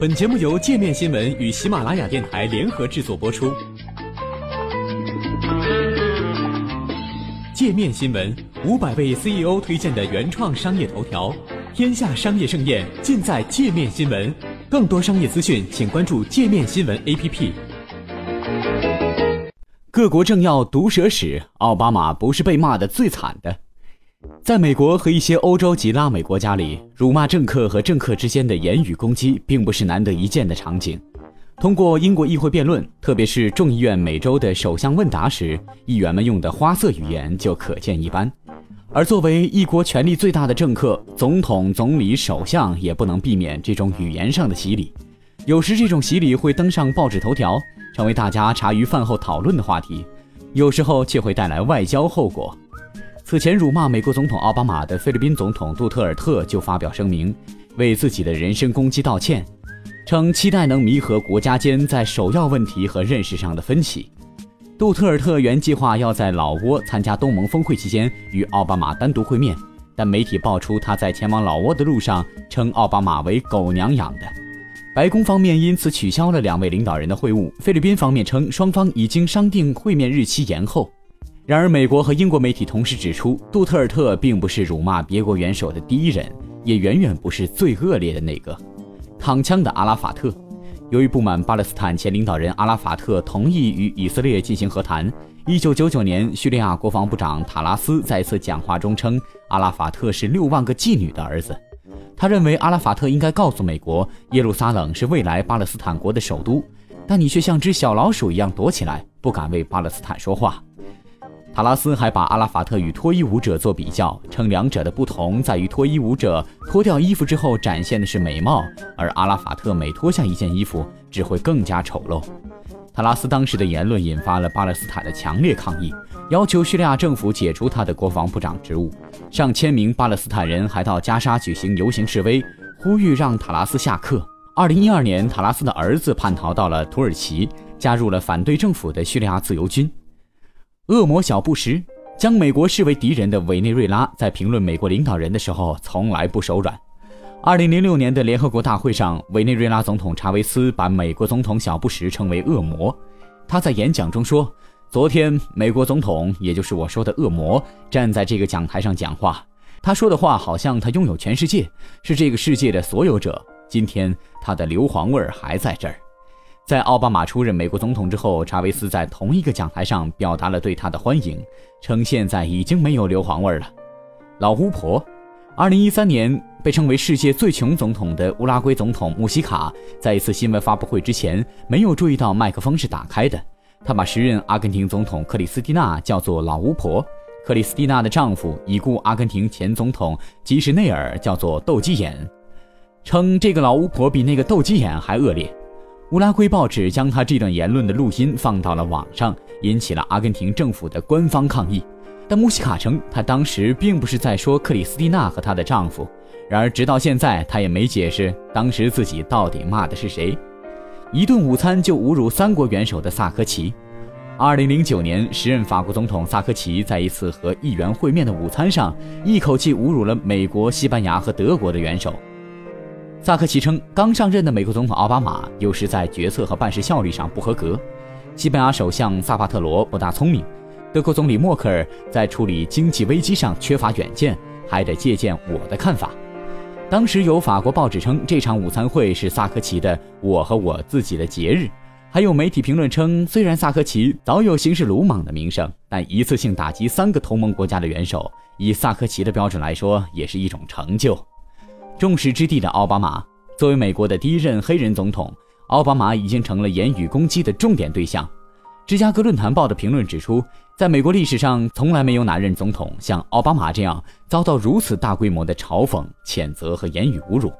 本节目由界面新闻与喜马拉雅电台联合制作播出。界面新闻五百位 CEO 推荐的原创商业头条，天下商业盛宴尽在界面新闻。更多商业资讯，请关注界面新闻 APP。各国政要毒舌史，奥巴马不是被骂的最惨的。在美国和一些欧洲及拉美国家里，辱骂政客和政客之间的言语攻击并不是难得一见的场景。通过英国议会辩论，特别是众议院每周的首相问答时，议员们用的花色语言就可见一斑。而作为一国权力最大的政客，总统、总理、首相也不能避免这种语言上的洗礼。有时这种洗礼会登上报纸头条，成为大家茶余饭后讨论的话题；有时候却会带来外交后果。此前辱骂美国总统奥巴马的菲律宾总统杜特尔特就发表声明，为自己的人身攻击道歉，称期待能弥合国家间在首要问题和认识上的分歧。杜特尔特原计划要在老挝参加东盟峰会期间与奥巴马单独会面，但媒体爆出他在前往老挝的路上称奥巴马为“狗娘养的”。白宫方面因此取消了两位领导人的会晤，菲律宾方面称双方已经商定会面日期延后。然而，美国和英国媒体同时指出，杜特尔特并不是辱骂别国元首的第一人，也远远不是最恶劣的那个。躺枪的阿拉法特，由于不满巴勒斯坦前领导人阿拉法特同意与以色列进行和谈，1999年，叙利亚国防部长塔拉斯在一次讲话中称阿拉法特是六万个妓女的儿子。他认为阿拉法特应该告诉美国，耶路撒冷是未来巴勒斯坦国的首都，但你却像只小老鼠一样躲起来，不敢为巴勒斯坦说话。塔拉斯还把阿拉法特与脱衣舞者做比较，称两者的不同在于脱衣舞者脱掉衣服之后展现的是美貌，而阿拉法特每脱下一件衣服只会更加丑陋。塔拉斯当时的言论引发了巴勒斯坦的强烈抗议，要求叙利亚政府解除他的国防部长职务。上千名巴勒斯坦人还到加沙举行游行示威，呼吁让塔拉斯下课。二零一二年，塔拉斯的儿子叛逃到了土耳其，加入了反对政府的叙利亚自由军。恶魔小布什将美国视为敌人的委内瑞拉，在评论美国领导人的时候从来不手软。二零零六年的联合国大会上，委内瑞拉总统查韦斯把美国总统小布什称为恶魔。他在演讲中说：“昨天，美国总统，也就是我说的恶魔，站在这个讲台上讲话。他说的话好像他拥有全世界，是这个世界的所有者。今天，他的硫磺味儿还在这儿。”在奥巴马出任美国总统之后，查韦斯在同一个讲台上表达了对他的欢迎，称现在已经没有硫磺味了。老巫婆，二零一三年被称为世界最穷总统的乌拉圭总统穆希卡，在一次新闻发布会之前没有注意到麦克风是打开的，他把时任阿根廷总统克里斯蒂娜叫做老巫婆，克里斯蒂娜的丈夫已故阿根廷前总统吉什内尔叫做斗鸡眼，称这个老巫婆比那个斗鸡眼还恶劣。乌拉圭报纸将他这段言论的录音放到了网上，引起了阿根廷政府的官方抗议。但穆希卡称，他当时并不是在说克里斯蒂娜和她的丈夫。然而，直到现在，他也没解释当时自己到底骂的是谁。一顿午餐就侮辱三国元首的萨科齐。二零零九年，时任法国总统萨科齐在一次和议员会面的午餐上，一口气侮辱了美国、西班牙和德国的元首。萨科齐称，刚上任的美国总统奥巴马有时在决策和办事效率上不合格，西班牙首相萨帕特罗不大聪明，德国总理默克尔在处理经济危机上缺乏远见，还得借鉴我的看法。当时有法国报纸称，这场午餐会是萨科齐的“我和我自己的节日”，还有媒体评论称，虽然萨科齐早有行事鲁莽的名声，但一次性打击三个同盟国家的元首，以萨科齐的标准来说，也是一种成就。众矢之的的奥巴马，作为美国的第一任黑人总统，奥巴马已经成了言语攻击的重点对象。芝加哥论坛报的评论指出，在美国历史上，从来没有哪任总统像奥巴马这样遭到如此大规模的嘲讽、谴责和言语侮辱。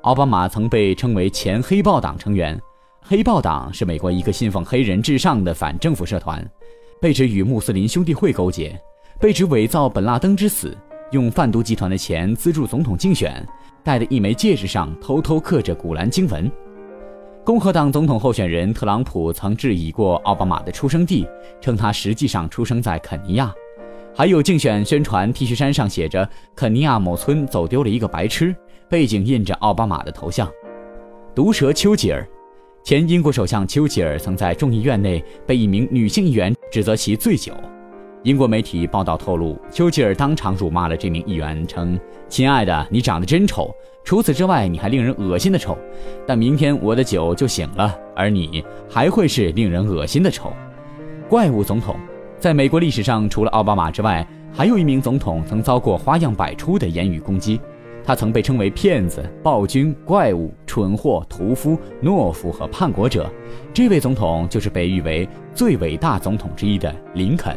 奥巴马曾被称为前黑豹党成员，黑豹党是美国一个信奉黑人至上的反政府社团，被指与穆斯林兄弟会勾结，被指伪造本拉登之死。用贩毒集团的钱资助总统竞选，戴的一枚戒指上偷偷刻着古兰经文。共和党总统候选人特朗普曾质疑过奥巴马的出生地，称他实际上出生在肯尼亚。还有竞选宣传 T 恤衫上写着“肯尼亚某村走丢了一个白痴”，背景印着奥巴马的头像。毒舌丘吉尔。前英国首相丘吉尔曾在众议院内被一名女性议员指责其醉酒。英国媒体报道透露，丘吉尔当场辱骂了这名议员，称：“亲爱的，你长得真丑，除此之外你还令人恶心的丑。但明天我的酒就醒了，而你还会是令人恶心的丑。”怪物总统，在美国历史上，除了奥巴马之外，还有一名总统曾遭过花样百出的言语攻击。他曾被称为骗子、暴君、怪物、蠢货、屠夫、懦夫和叛国者。这位总统就是被誉为最伟大总统之一的林肯。